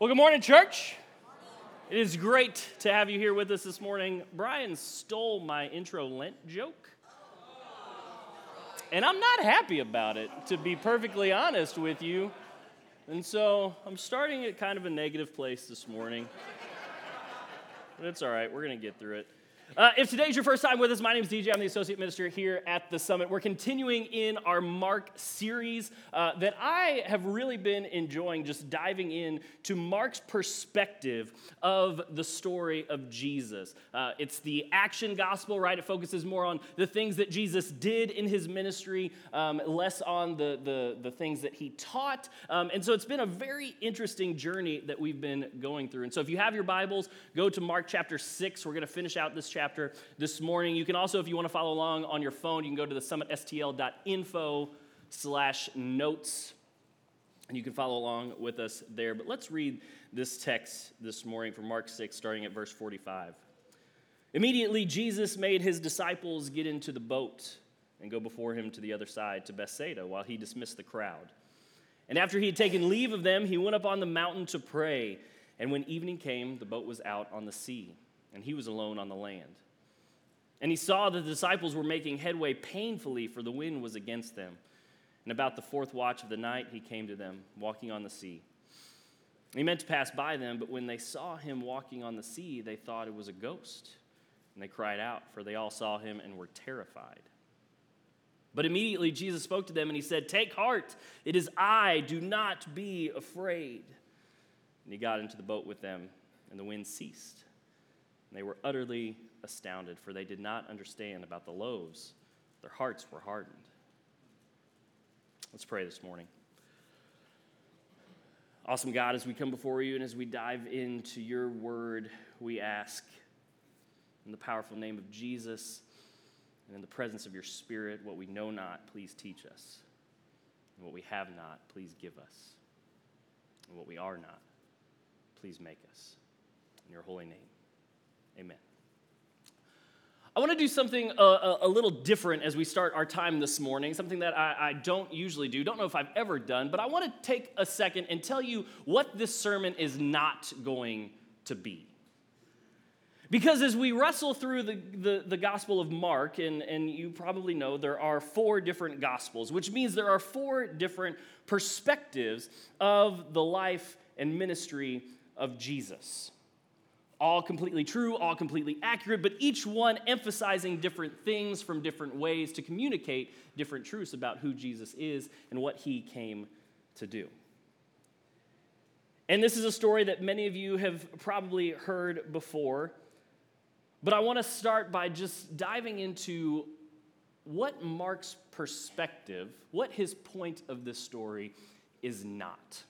Well, good morning, church. It is great to have you here with us this morning. Brian stole my intro Lent joke. And I'm not happy about it, to be perfectly honest with you. And so I'm starting at kind of a negative place this morning. But it's all right, we're going to get through it. Uh, if today's your first time with us, my name is DJ. I'm the associate minister here at the Summit. We're continuing in our Mark series uh, that I have really been enjoying, just diving in to Mark's perspective of the story of Jesus. Uh, it's the action gospel, right? It focuses more on the things that Jesus did in his ministry, um, less on the, the, the things that he taught. Um, and so it's been a very interesting journey that we've been going through. And so if you have your Bibles, go to Mark chapter 6. We're going to finish out this chapter chapter this morning. You can also, if you want to follow along on your phone, you can go to the summitstl.info slash notes, and you can follow along with us there. But let's read this text this morning from Mark 6, starting at verse 45. Immediately, Jesus made his disciples get into the boat and go before him to the other side, to Bethsaida, while he dismissed the crowd. And after he had taken leave of them, he went up on the mountain to pray. And when evening came, the boat was out on the sea and he was alone on the land. And he saw that the disciples were making headway painfully, for the wind was against them. And about the fourth watch of the night, he came to them, walking on the sea. He meant to pass by them, but when they saw him walking on the sea, they thought it was a ghost. And they cried out, for they all saw him and were terrified. But immediately Jesus spoke to them and he said, Take heart, it is I, do not be afraid. And he got into the boat with them, and the wind ceased and they were utterly astounded, for they did not understand about the loaves. Their hearts were hardened. Let's pray this morning. Awesome God, as we come before you and as we dive into your word, we ask in the powerful name of Jesus and in the presence of your Spirit, what we know not, please teach us. And what we have not, please give us. And what we are not, please make us. In your holy name. Amen. I want to do something a, a, a, little different as we start our time this morning, something that I, I, don't usually do, don't know if I've ever done, but I want to take a second and tell you what this sermon is not going to be. Because as we wrestle through the, the, the, Gospel of Mark, and, and you probably know there are four different Gospels, which means there are four different perspectives of the life and ministry of Jesus all completely true, all completely accurate, but each one emphasizing different things from different ways to communicate different truths about who Jesus is and what he came to do. And this is a story that many of you have probably heard before, but I want to start by just diving into what Mark's perspective, what his point of this story is not.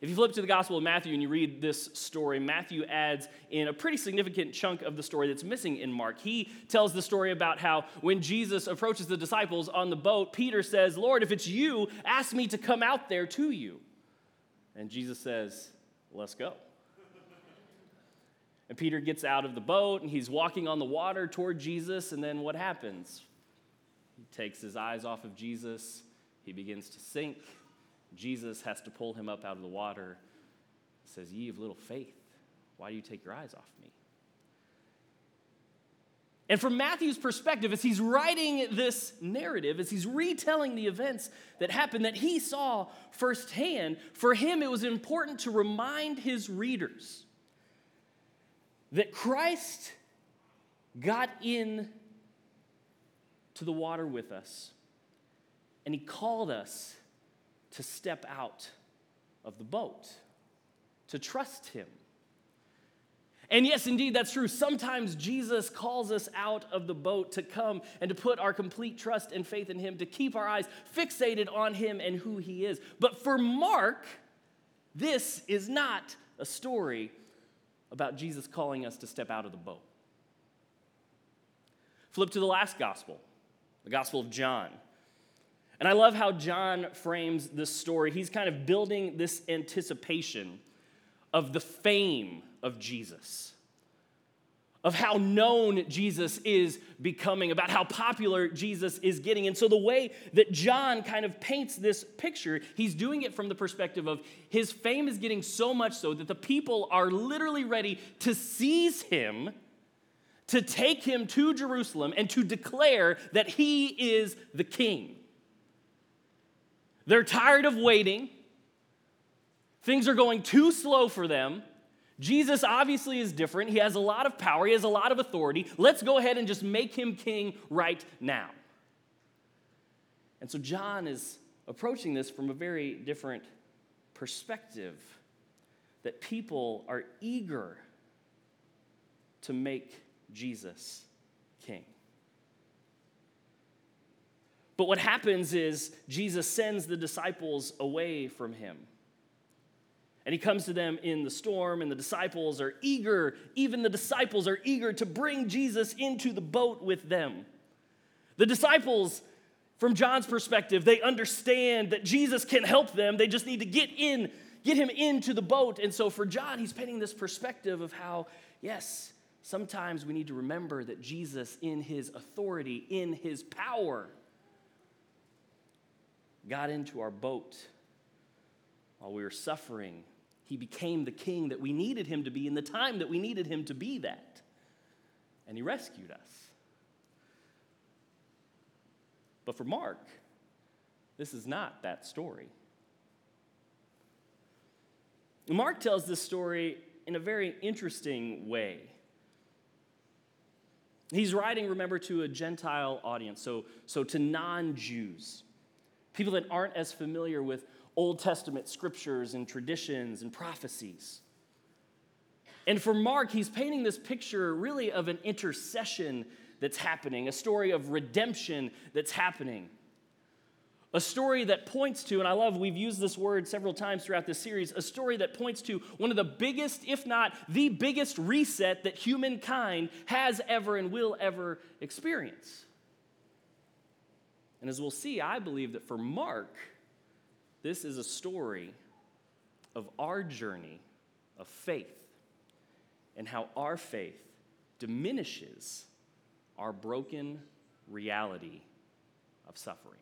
If you flip to the Gospel of Matthew and you read this story, Matthew adds in a pretty significant chunk of the story that's missing in Mark. He tells the story about how when Jesus approaches the disciples on the boat, Peter says, Lord, if it's you, ask me to come out there to you. And Jesus says, Let's go. And Peter gets out of the boat and he's walking on the water toward Jesus. And then what happens? He takes his eyes off of Jesus, he begins to sink Jesus has to pull him up out of the water. He says, Ye of little faith, why do you take your eyes off me? And from Matthew's perspective, as he's writing this narrative, as he's retelling the events that happened that he saw firsthand, for him it was important to remind his readers that Christ got in to the water with us and he called us to step out of the boat, to trust Him. And yes, indeed, that's true. Sometimes Jesus calls us out of the boat to come and to put our complete trust and faith in Him, to keep our eyes fixated on Him and who He is. But for Mark, this is not a story about Jesus calling us to step out of the boat. Flip to the last gospel, the Gospel of John. And I love how John frames this story. He's kind of building this anticipation of the fame of Jesus, of how known Jesus is becoming, about how popular Jesus is getting. And so, the way that John kind of paints this picture, he's doing it from the perspective of his fame is getting so much so that the people are literally ready to seize him, to take him to Jerusalem, and to declare that he is the king. They're tired of waiting, things are going too slow for them. Jesus obviously is different. He has a lot of power, he has a lot of authority. Let's go ahead and just make him king right now. And so John is approaching this from a very different perspective that people are eager to make Jesus king. But what happens is Jesus sends the disciples away from him. And he comes to them in the storm, and the disciples are eager, even the disciples are eager to bring Jesus into the boat with them. The disciples, from John's perspective, they understand that Jesus can help them. They just need to get in, get him into the boat. And so for John, he's painting this perspective of how, yes, sometimes we need to remember that Jesus, in his authority, in his power, got into our boat while we were suffering he became the king that we needed him to be in the time that we needed him to be that. And he rescued us. But for Mark, this is not that story. Mark tells this story in a very interesting way. He's writing, remember, to a Gentile audience, so, so to non Jews, people that aren't as familiar with Old Testament scriptures and traditions and prophecies. And for Mark, he's painting this picture really of an intercession that's happening, a story of redemption that's happening. A story that points to, and I love we've used this word several times throughout this series, a story that points to one of the biggest, if not the biggest, reset that humankind has ever and will ever experience. And as we'll see, I believe that for Mark, this is a story of our journey of faith and how our faith diminishes our broken reality of suffering.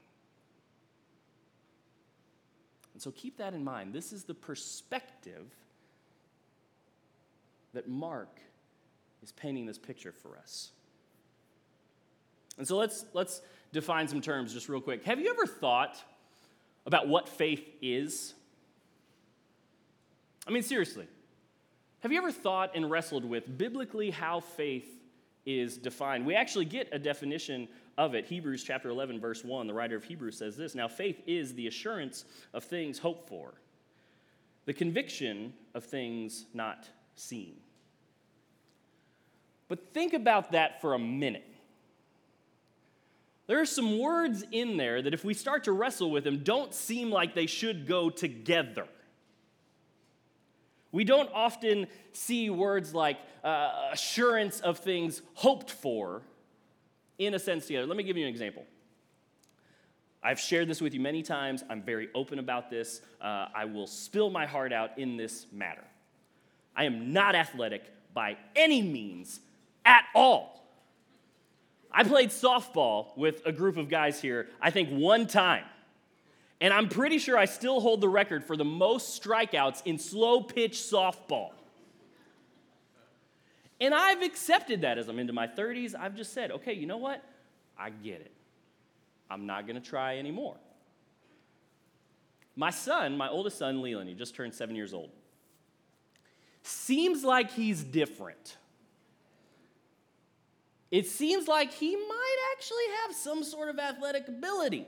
And so keep that in mind. This is the perspective that Mark is painting this picture for us. And so let's, let's define some terms just real quick. Have you ever thought about what faith is? I mean, seriously, have you ever thought and wrestled with biblically how faith is defined? We actually get a definition of it. Hebrews chapter 11, verse 1, the writer of Hebrews says this Now, faith is the assurance of things hoped for, the conviction of things not seen. But think about that for a minute. There are some words in there that, if we start to wrestle with them, don't seem like they should go together. We don't often see words like uh, assurance of things hoped for in a sense together. Let me give you an example. I've shared this with you many times. I'm very open about this. Uh, I will spill my heart out in this matter. I am not athletic by any means at all. I played softball with a group of guys here, I think one time. And I'm pretty sure I still hold the record for the most strikeouts in slow pitch softball. And I've accepted that as I'm into my 30s. I've just said, okay, you know what? I get it. I'm not going to try anymore. My son, my oldest son, Leland, he just turned seven years old, seems like he's different it seems like he might actually have some sort of athletic ability.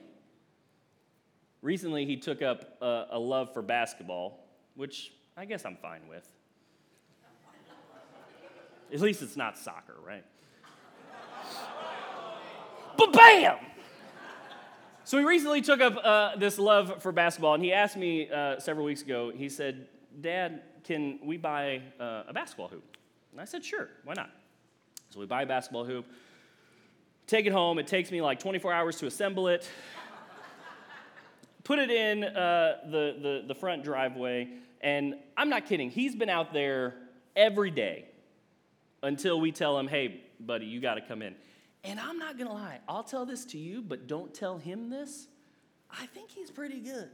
Recently, he took up a, a love for basketball, which I guess I'm fine with. At least it's not soccer, right? but bam! So he recently took up uh, this love for basketball, and he asked me uh, several weeks ago, he said, Dad, can we buy uh, a basketball hoop? And I said, Sure, why not? So we buy a basketball hoop, take it home. It takes me like 24 hours to assemble it, put it in uh, the, the, the front driveway, and I'm not kidding. He's been out there every day until we tell him, hey, buddy, you got to come in. And I'm not going to lie, I'll tell this to you, but don't tell him this. I think he's pretty good.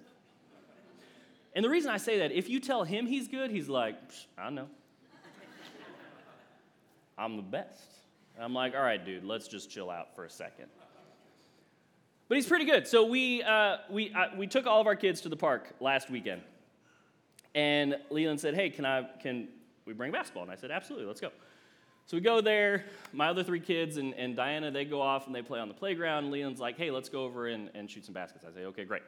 And the reason I say that, if you tell him he's good, he's like, I know. I'm the best. And I'm like, all right, dude, let's just chill out for a second. But he's pretty good. So we, uh, we, uh, we took all of our kids to the park last weekend. And Leland said, hey, can, I, can we bring basketball? And I said, absolutely, let's go. So we go there. My other three kids and, and Diana, they go off and they play on the playground. Leland's like, hey, let's go over and, and shoot some baskets. I say, okay, great.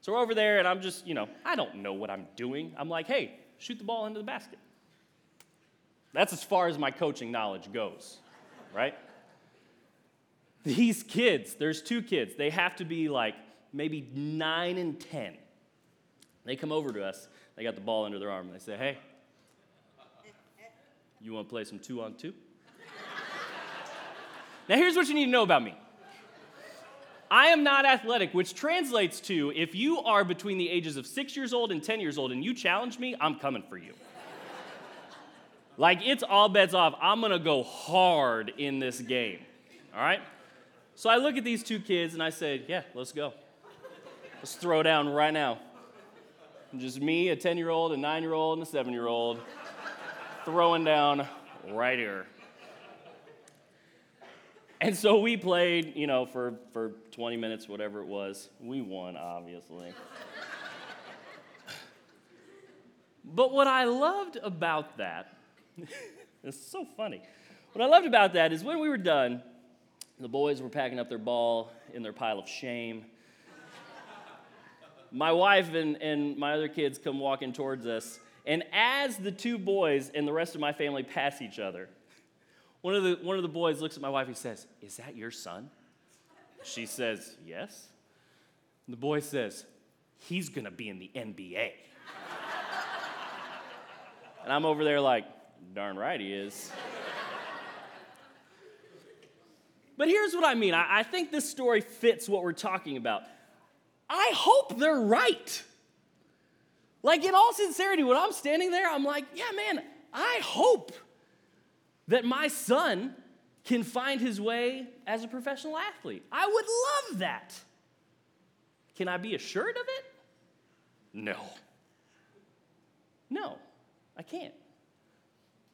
So we're over there, and I'm just, you know, I don't know what I'm doing. I'm like, hey, shoot the ball into the basket. That's as far as my coaching knowledge goes, right? These kids, there's two kids, they have to be like maybe nine and 10. They come over to us, they got the ball under their arm, and they say, hey, you want to play some two on two? now, here's what you need to know about me I am not athletic, which translates to if you are between the ages of six years old and 10 years old and you challenge me, I'm coming for you. Like, it's all bets off. I'm going to go hard in this game. All right? So I look at these two kids and I say, yeah, let's go. Let's throw down right now. Just me, a 10 year old, a 9 year old, and a 7 year old throwing down right here. And so we played, you know, for, for 20 minutes, whatever it was. We won, obviously. but what I loved about that, it's so funny. What I loved about that is when we were done, the boys were packing up their ball in their pile of shame. my wife and, and my other kids come walking towards us, and as the two boys and the rest of my family pass each other, one of the, one of the boys looks at my wife and says, Is that your son? She says, Yes. The boy says, He's to be in the NBA. and I'm over there like, Darn right he is. but here's what I mean I, I think this story fits what we're talking about. I hope they're right. Like, in all sincerity, when I'm standing there, I'm like, yeah, man, I hope that my son can find his way as a professional athlete. I would love that. Can I be assured of it? No. No, I can't.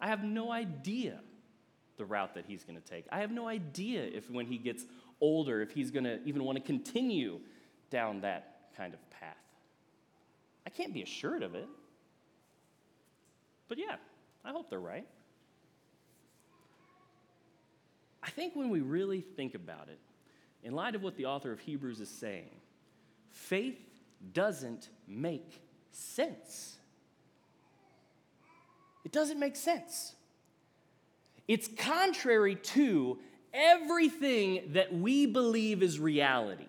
I have no idea the route that he's going to take. I have no idea if when he gets older, if he's going to even want to continue down that kind of path. I can't be assured of it. But yeah, I hope they're right. I think when we really think about it, in light of what the author of Hebrews is saying, faith doesn't make sense. It doesn't make sense. It's contrary to everything that we believe is reality.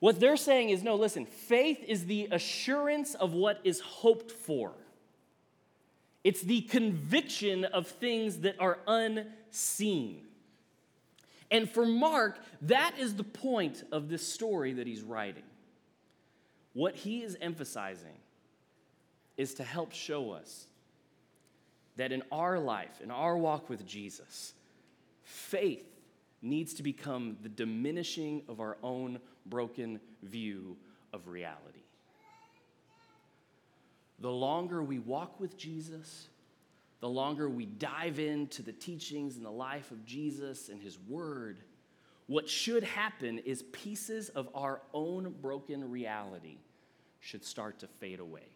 What they're saying is no, listen, faith is the assurance of what is hoped for. It's the conviction of things that are unseen. And for Mark, that is the point of this story that he's writing. What he is emphasizing is to help show us that in our life, in our walk with Jesus, faith needs to become the diminishing of our own broken view of reality. The longer we walk with Jesus, the longer we dive into the teachings and the life of Jesus and his word, what should happen is pieces of our own broken reality should start to fade away.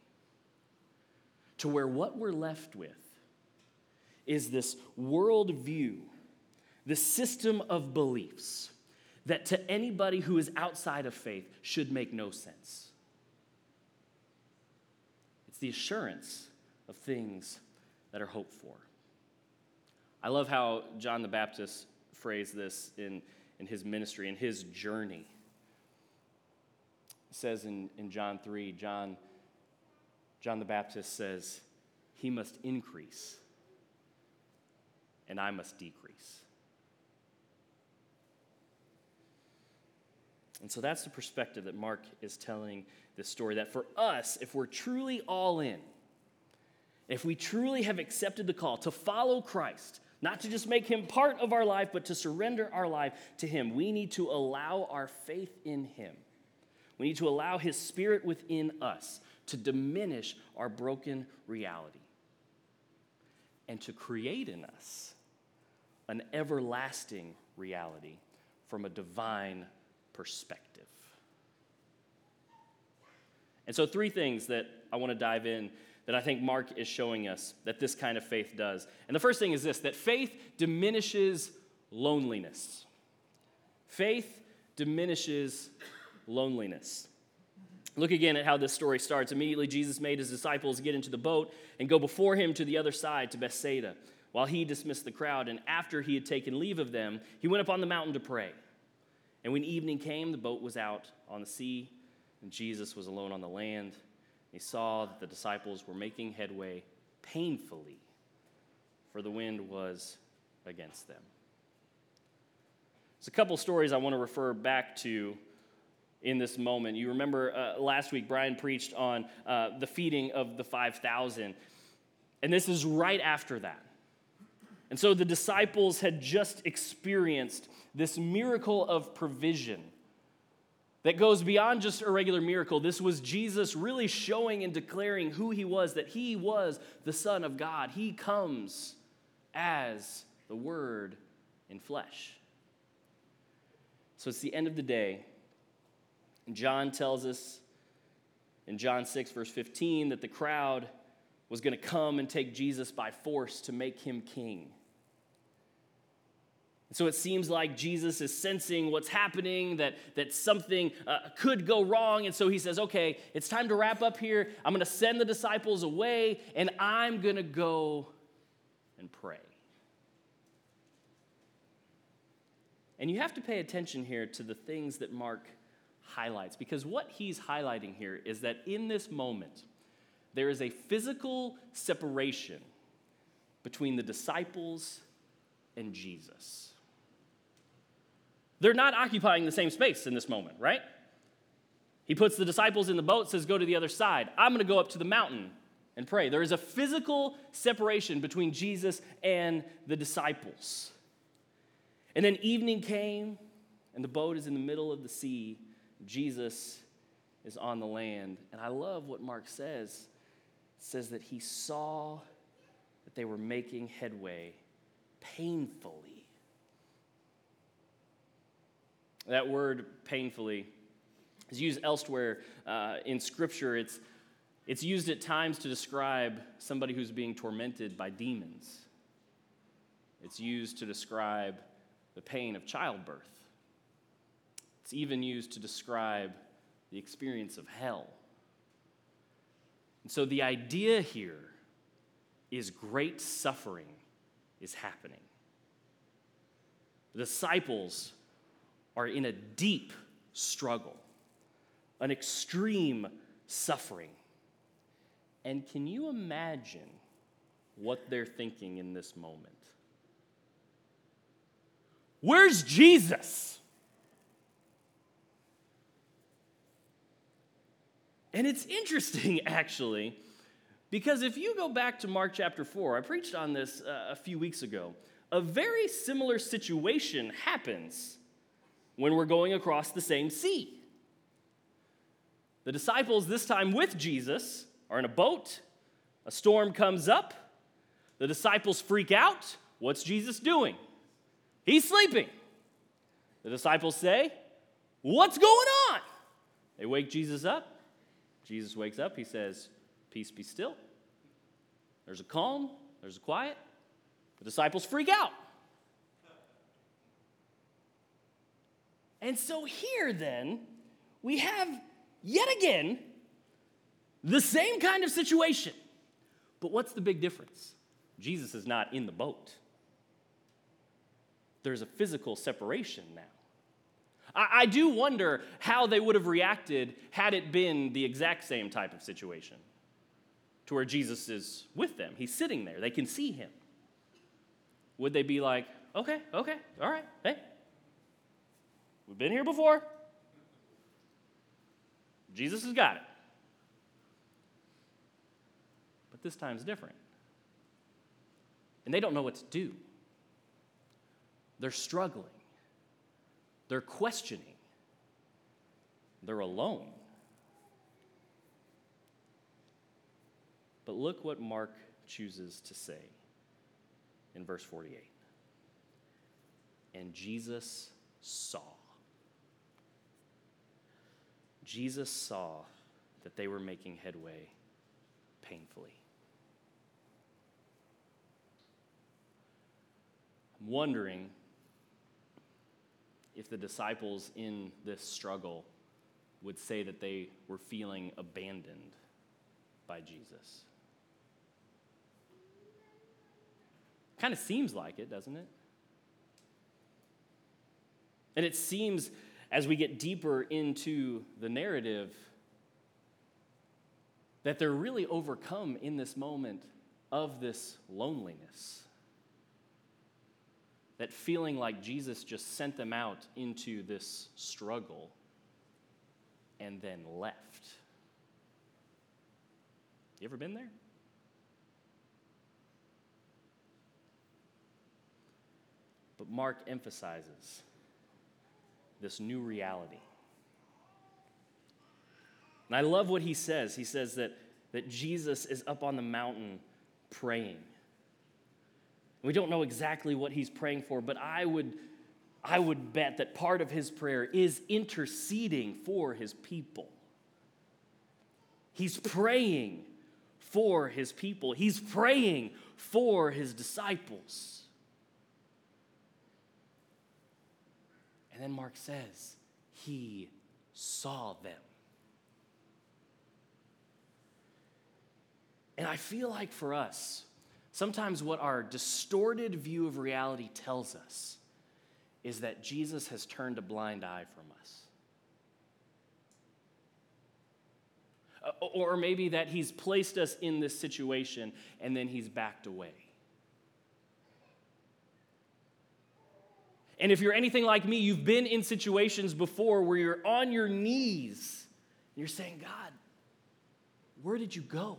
To where what we're left with is this worldview, this system of beliefs that to anybody who is outside of faith should make no sense. It's the assurance of things that are hoped for. I love how John the Baptist phrased this in, in his ministry, in his journey. It says in, in John 3, John, John the Baptist says, He must increase, and I must decrease. And so that's the perspective that Mark is telling this story that for us, if we're truly all in, if we truly have accepted the call to follow Christ, not to just make him part of our life, but to surrender our life to him, we need to allow our faith in him. We need to allow his spirit within us to diminish our broken reality and to create in us an everlasting reality from a divine perspective. And so, three things that I want to dive in that I think Mark is showing us that this kind of faith does. And the first thing is this that faith diminishes loneliness. Faith diminishes loneliness. Look again at how this story starts. Immediately, Jesus made his disciples get into the boat and go before him to the other side, to Bethsaida, while he dismissed the crowd. And after he had taken leave of them, he went up on the mountain to pray. And when evening came, the boat was out on the sea, and Jesus was alone on the land. He saw that the disciples were making headway painfully, for the wind was against them. There's a couple stories I want to refer back to in this moment. You remember uh, last week, Brian preached on uh, the feeding of the 5,000. And this is right after that. And so the disciples had just experienced this miracle of provision that goes beyond just a regular miracle. This was Jesus really showing and declaring who he was, that he was the Son of God. He comes as the Word in flesh. So it's the end of the day. John tells us in John 6, verse 15, that the crowd was going to come and take Jesus by force to make him king. so it seems like Jesus is sensing what's happening, that, that something uh, could go wrong. And so he says, Okay, it's time to wrap up here. I'm going to send the disciples away, and I'm going to go and pray. And you have to pay attention here to the things that Mark highlights. Because what he's highlighting here is that in this moment, there is a physical separation between the disciples and Jesus. They're not occupying the same space in this moment, right? He puts the disciples in the boat, says, Go to the other side. I'm going to go up to the mountain and pray. There is a physical separation between Jesus and the disciples. And then evening came, and the boat is in the middle of the sea, Jesus is on the land. And I love what Mark says. It says that he saw that they were making headway painfully. That word painfully is used elsewhere uh, in Scripture. It's, it's used at times to describe somebody who's being tormented by demons. It's used to describe the pain of childbirth. It's even used to describe the experience of hell. And so the idea here is great suffering is happening. The disciples are in a deep struggle, an extreme suffering. And can you imagine what they're thinking in this moment? Where's Jesus? And it's interesting, actually, because if you go back to Mark chapter 4, I preached on this uh, a few weeks ago. A very similar situation happens when we're going across the same sea. The disciples, this time with Jesus, are in a boat. A storm comes up. The disciples freak out. What's Jesus doing? He's sleeping. The disciples say, What's going on? They wake Jesus up. Jesus wakes up, he says, Peace be still. There's a calm, there's a quiet. The disciples freak out. And so here then, we have yet again the same kind of situation. But what's the big difference? Jesus is not in the boat. There's a physical separation now. I, I do wonder how they would have reacted had it been the exact same type of situation to where Jesus is with them. He's sitting there, they can see him. Would they be like, okay, okay, all right, hey, we've been here before. Jesus has got it. but this time's different. And they don't know what to do. They're struggling, they're questioning, they're alone. But look what Mark chooses to say in verse 48. And Jesus saw. Jesus saw that they were making headway painfully. I'm wondering if the disciples in this struggle would say that they were feeling abandoned by Jesus. Kind of seems like it, doesn't it? And it seems as we get deeper into the narrative that they're really overcome in this moment of this loneliness. That feeling like Jesus just sent them out into this struggle and then left. You ever been there? But Mark emphasizes this new reality. And I love what he says. He says that, that Jesus is up on the mountain praying. We don't know exactly what he's praying for, but I would, I would bet that part of his prayer is interceding for his people. He's praying for his people, he's praying for his disciples. And then Mark says, He saw them. And I feel like for us, sometimes what our distorted view of reality tells us is that Jesus has turned a blind eye from us. Uh, or maybe that he's placed us in this situation and then he's backed away. And if you're anything like me, you've been in situations before where you're on your knees and you're saying, God, where did you go?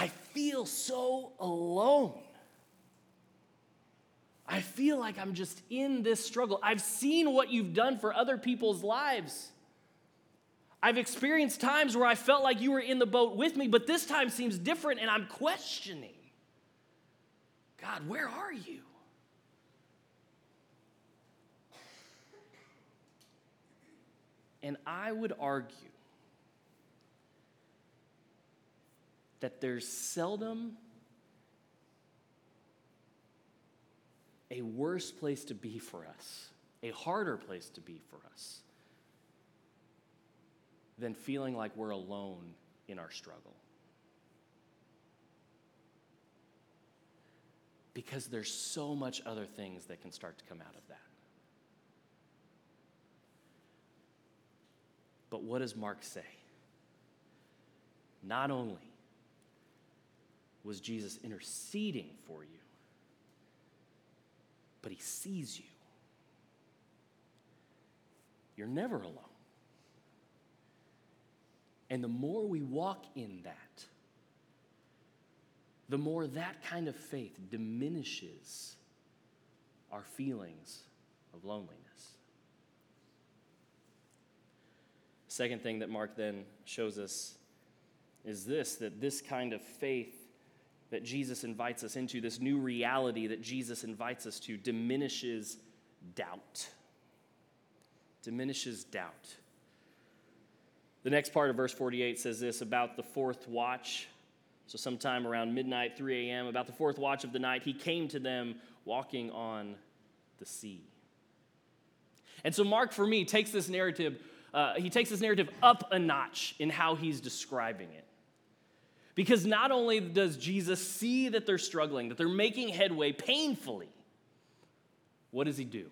I feel so alone. I feel like I'm just in this struggle. I've seen what you've done for other people's lives. I've experienced times where I felt like you were in the boat with me, but this time seems different and I'm questioning God, where are you? And I would argue that there's seldom a worse place to be for us, a harder place to be for us, than feeling like we're alone in our struggle. Because there's so much other things that can start to come out of that. But what does Mark say? Not only was Jesus interceding for you, but he sees you. You're never alone. And the more we walk in that, the more that kind of faith diminishes our feelings of loneliness. Second thing that Mark then shows us is this that this kind of faith that Jesus invites us into, this new reality that Jesus invites us to, diminishes doubt. Diminishes doubt. The next part of verse 48 says this about the fourth watch. So, sometime around midnight, 3 a.m., about the fourth watch of the night, he came to them walking on the sea. And so, Mark, for me, takes this narrative, uh, he takes this narrative up a notch in how he's describing it. Because not only does Jesus see that they're struggling, that they're making headway painfully, what does he do?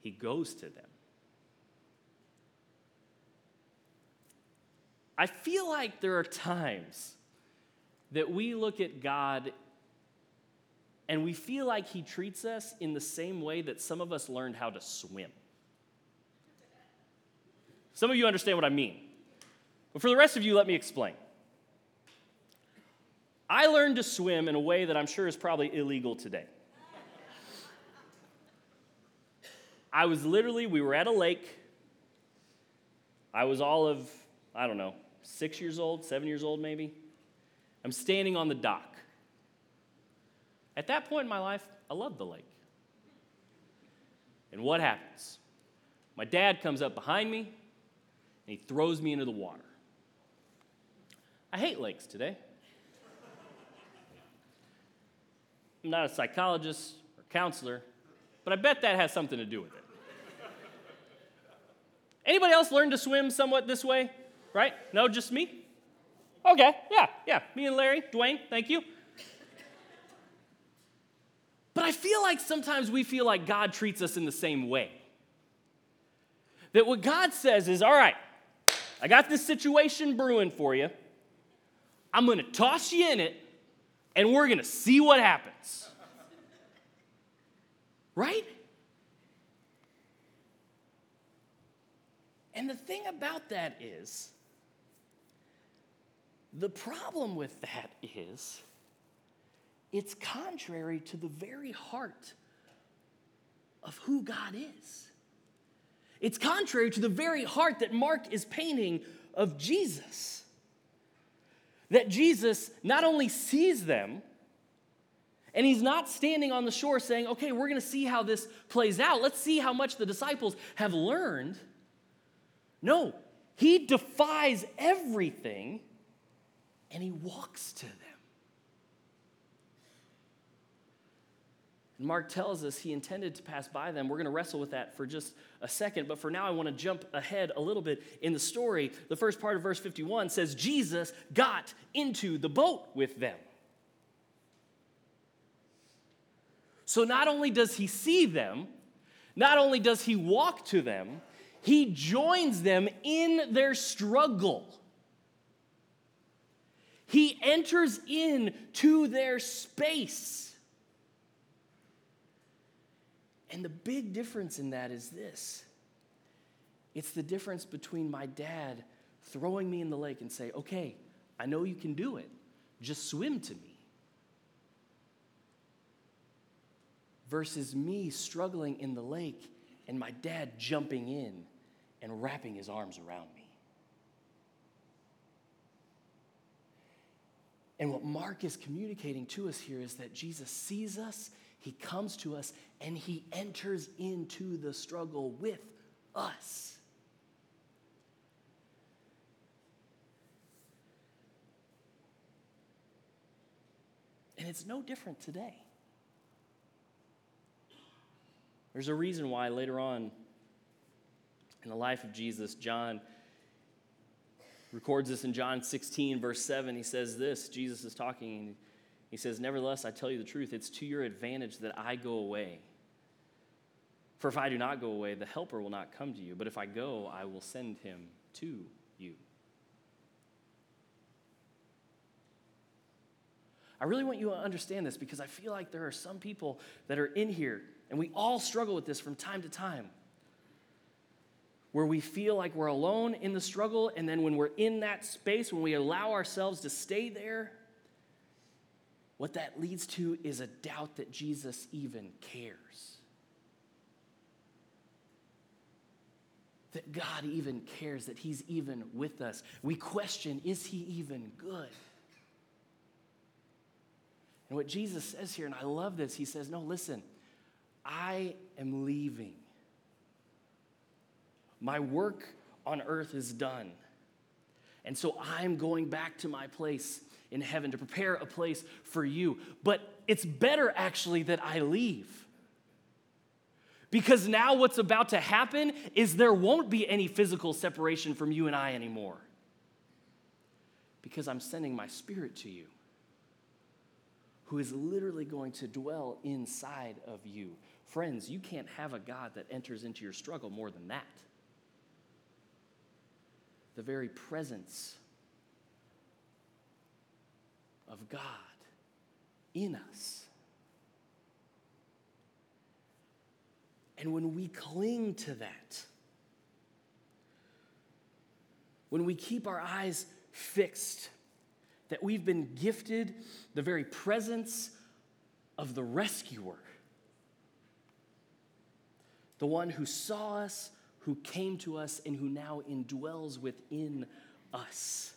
He goes to them. I feel like there are times that we look at God and we feel like He treats us in the same way that some of us learned how to swim. Some of you understand what I mean. But for the rest of you, let me explain. I learned to swim in a way that I'm sure is probably illegal today. I was literally, we were at a lake. I was all of, I don't know, six years old, seven years old maybe. I'm standing on the dock. At that point in my life, I loved the lake. And what happens? My dad comes up behind me and he throws me into the water. I hate lakes today. I'm not a psychologist or counselor, but I bet that has something to do with it. Anybody else learn to swim somewhat this way? Right? No, just me? Okay, yeah, yeah. Me and Larry, Dwayne, thank you. But I feel like sometimes we feel like God treats us in the same way. That what God says is, all right, I got this situation brewing for you. I'm going to toss you in it, and we're going to see what happens. Right? And the thing about that is, the problem with that is, it's contrary to the very heart of who God is. It's contrary to the very heart that Mark is painting of Jesus. That Jesus not only sees them, and he's not standing on the shore saying, okay, we're going to see how this plays out. Let's see how much the disciples have learned. No, he defies everything and he walks to them. Mark tells us he intended to pass by them. We're going to wrestle with that for just a second, but for now I want to jump ahead a little bit in the story. The first part of verse 51 says Jesus got into the boat with them. So not only does he see them, not only does he walk to them, he joins them in their struggle. He enters into their space. And the big difference in that is this it's the difference between my dad throwing me in the lake and say, okay, I know you can do it, just swim to me. Versus me struggling in the lake and my dad jumping in and wrapping his arms around me. And what Mark is communicating to us here is that Jesus sees us he comes to us and he enters into the struggle with us. And it's no different today. There's a reason why later on in the life of Jesus, John records this in John 16, verse 7. He says this Jesus is talking, he says, Nevertheless, I tell you the truth, it's to your advantage that I go away. For if I do not go away, the Helper will not come to you. But if I go, I will send him to you. I really want you to understand this because I feel like there are some people that are in here, and we all struggle with this from time to time, where we feel like we're alone in the struggle, and then when we're in that space, when we allow ourselves to stay there, what that leads to is a doubt that Jesus even cares. That God even cares, that He's even with us. We question, is He even good? And what Jesus says here, and I love this, He says, No, listen, I am leaving. My work on earth is done. And so I'm going back to my place in heaven to prepare a place for you. But it's better actually that I leave. Because now what's about to happen is there won't be any physical separation from you and I anymore. Because I'm sending my spirit to you, who is literally going to dwell inside of you. Friends, you can't have a God that enters into your struggle more than that. The very presence of God in us. And when we cling to that, when we keep our eyes fixed, that we've been gifted the very presence of the rescuer, the one who saw us, who came to us, and who now indwells within us,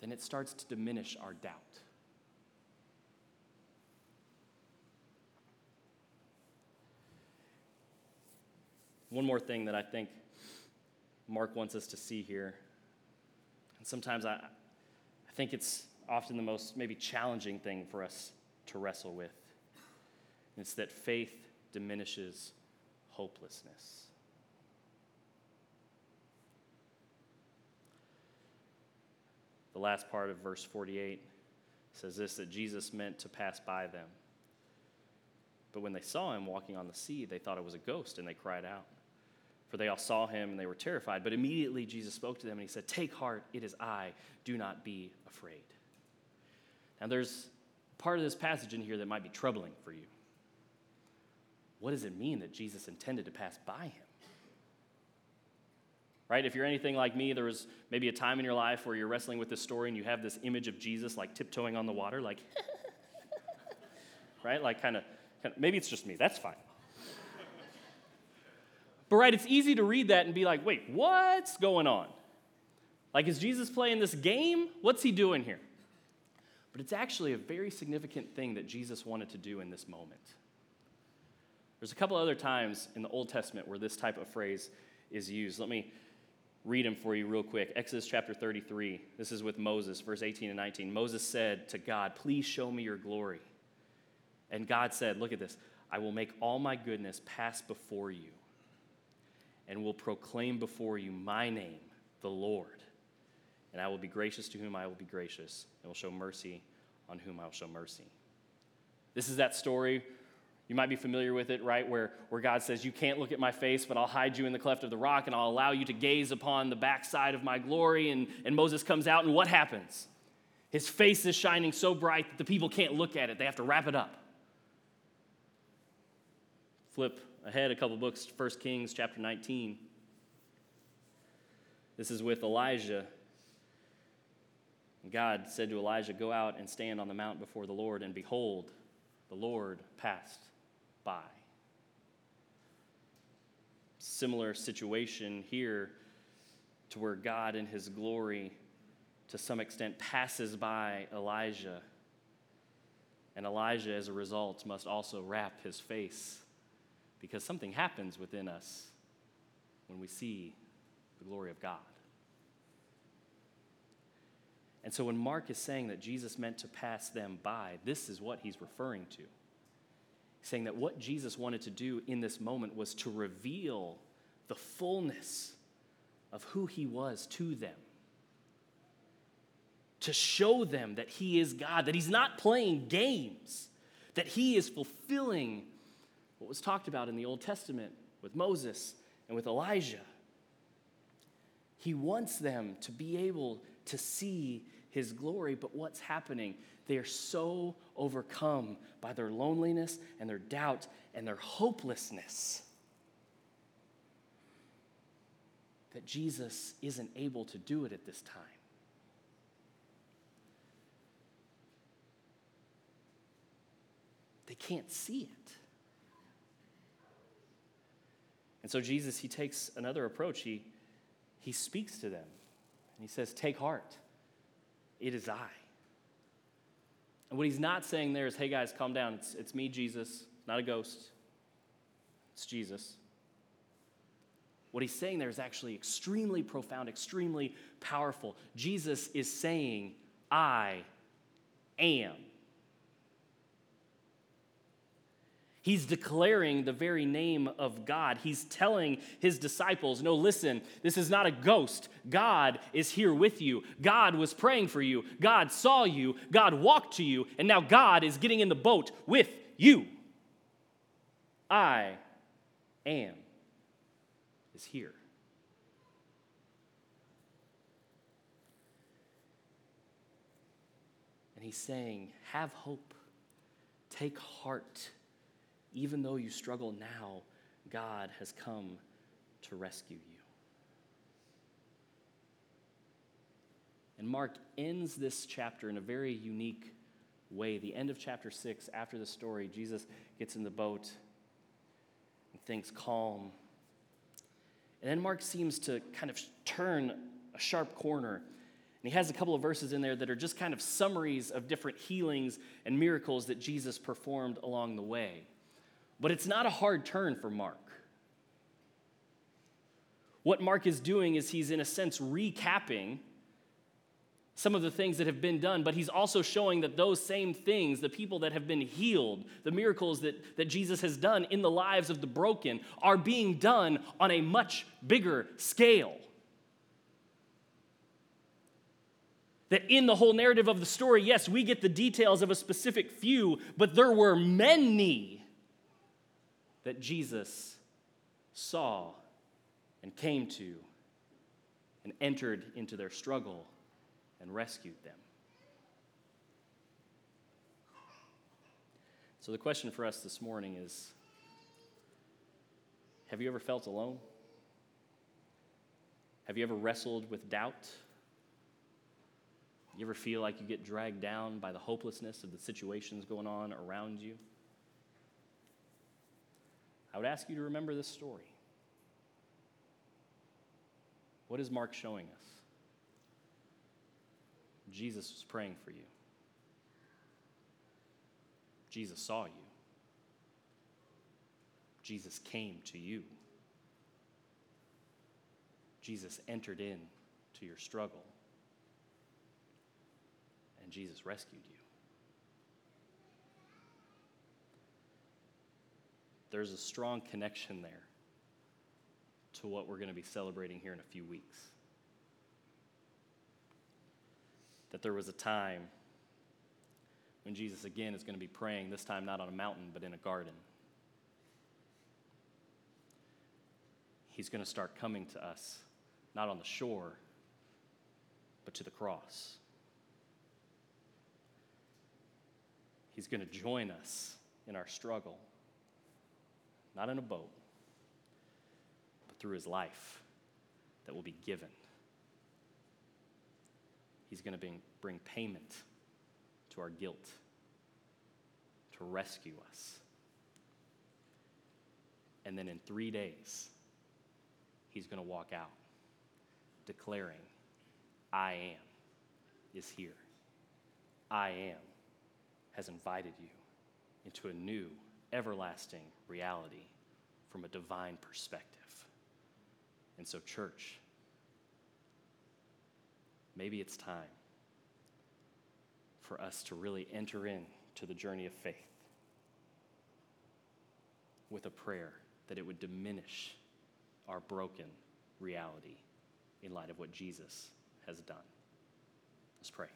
then it starts to diminish our doubt. One more thing that I think Mark wants us to see here, and sometimes I, I think it's often the most maybe challenging thing for us to wrestle with. And it's that faith diminishes hopelessness. The last part of verse 48 says this that Jesus meant to pass by them. But when they saw him walking on the sea, they thought it was a ghost and they cried out. For they all saw him and they were terrified. But immediately Jesus spoke to them and he said, Take heart, it is I. Do not be afraid. Now, there's part of this passage in here that might be troubling for you. What does it mean that Jesus intended to pass by him? Right? If you're anything like me, there was maybe a time in your life where you're wrestling with this story and you have this image of Jesus like tiptoeing on the water, like, right? Like, kind of, maybe it's just me. That's fine. But, right, it's easy to read that and be like, wait, what's going on? Like, is Jesus playing this game? What's he doing here? But it's actually a very significant thing that Jesus wanted to do in this moment. There's a couple other times in the Old Testament where this type of phrase is used. Let me read them for you real quick. Exodus chapter 33. This is with Moses, verse 18 and 19. Moses said to God, Please show me your glory. And God said, Look at this. I will make all my goodness pass before you and will proclaim before you my name, the Lord. And I will be gracious to whom I will be gracious, and will show mercy on whom I will show mercy. This is that story. You might be familiar with it, right? Where, where God says, You can't look at my face, but I'll hide you in the cleft of the rock, and I'll allow you to gaze upon the backside of my glory. And, and Moses comes out, and what happens? His face is shining so bright that the people can't look at it, they have to wrap it up. Flip ahead a couple books, 1 Kings chapter 19. This is with Elijah. God said to Elijah, Go out and stand on the mount before the Lord, and behold, the Lord passed by. Similar situation here to where God in his glory, to some extent, passes by Elijah. And Elijah, as a result, must also wrap his face because something happens within us when we see the glory of God. And so when Mark is saying that Jesus meant to pass them by, this is what he's referring to. Saying that what Jesus wanted to do in this moment was to reveal the fullness of who he was to them. To show them that he is God, that he's not playing games, that he is fulfilling what was talked about in the Old Testament with Moses and with Elijah. He wants them to be able to see his glory, but what's happening? They are so overcome by their loneliness and their doubt and their hopelessness that Jesus isn't able to do it at this time. They can't see it. And so Jesus, he takes another approach. He, he speaks to them and he says, Take heart, it is I. And what he's not saying there is, Hey guys, calm down. It's, it's me, Jesus, not a ghost. It's Jesus. What he's saying there is actually extremely profound, extremely powerful. Jesus is saying, I am. He's declaring the very name of God. He's telling his disciples, No, listen, this is not a ghost. God is here with you. God was praying for you. God saw you. God walked to you. And now God is getting in the boat with you. I am is here. And he's saying, Have hope, take heart even though you struggle now, God has come to rescue you. And Mark ends this chapter in a very unique way. The end of chapter 6, after the story, Jesus gets in the boat and things calm. And then Mark seems to kind of turn a sharp corner. And he has a couple of verses in there that are just kind of summaries of different healings and miracles that Jesus performed along the way. But it's not a hard turn for Mark. What Mark is doing is he's, in a sense, recapping some of the things that have been done, but he's also showing that those same things, the people that have been healed, the miracles that, that Jesus has done in the lives of the broken, are being done on a much bigger scale. That in the whole narrative of the story, yes, we get the details of a specific few, but there were many that Jesus saw and came to and entered into their struggle and rescued them. So, the question for us this morning is Have you ever felt alone? Have you ever wrestled with doubt? You ever feel like you get dragged down by the hopelessness of the situations going on around you? I would ask you to remember this story. What is Mark showing us? Jesus was praying for you. Jesus saw you. Jesus came to you. Jesus entered in to your struggle. And Jesus rescued you. There's a strong connection there to what we're going to be celebrating here in a few weeks. that there was a time when Jesus again is going to be praying, this time not on a mountain, but in a garden. He's going to start coming to us, not on the shore, but to the cross. He's going to join us in our struggle, not in a boat, but through his life that will be given. He's going to bring, payment to our guilt, to rescue us. And then in three days, he's going to walk out declaring, I am is here. I am has invited you into a new, everlasting reality from a divine perspective. And so, church, maybe it's time for us to really enter into the journey of faith with a prayer that it would diminish our broken reality in light of what Jesus has done. Let's pray.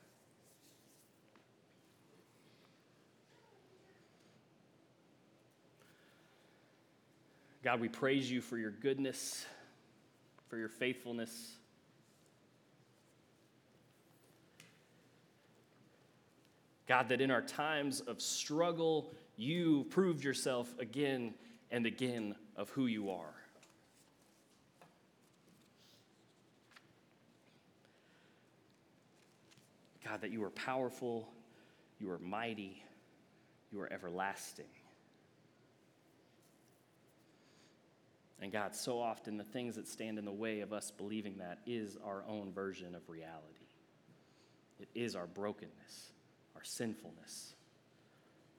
God, we praise you for your goodness, for your faithfulness. God, that in our times of struggle, you proved yourself again and again of who you are. God, that you are powerful, you are mighty, you are everlasting. And God, so often the things that stand in the way of us believing that is our own version of reality. It is our brokenness our sinfulness,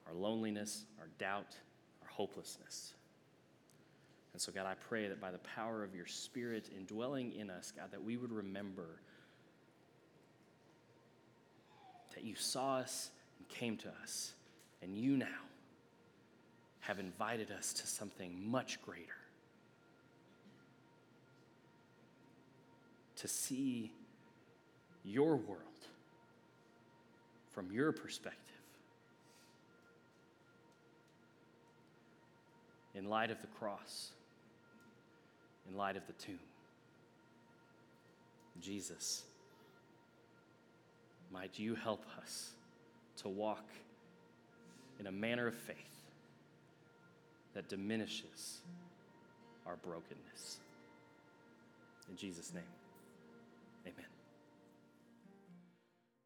our loneliness, our doubt, our hopelessness. And so, God, I pray that by the power of your Spirit indwelling in us, God, that we would remember that you saw us and came to us, and you now have invited us to something much greater. To see your world from your perspective. In light of the cross, in light of the tomb, Jesus, might you help us to walk in a manner of faith that diminishes our brokenness. In Jesus' name.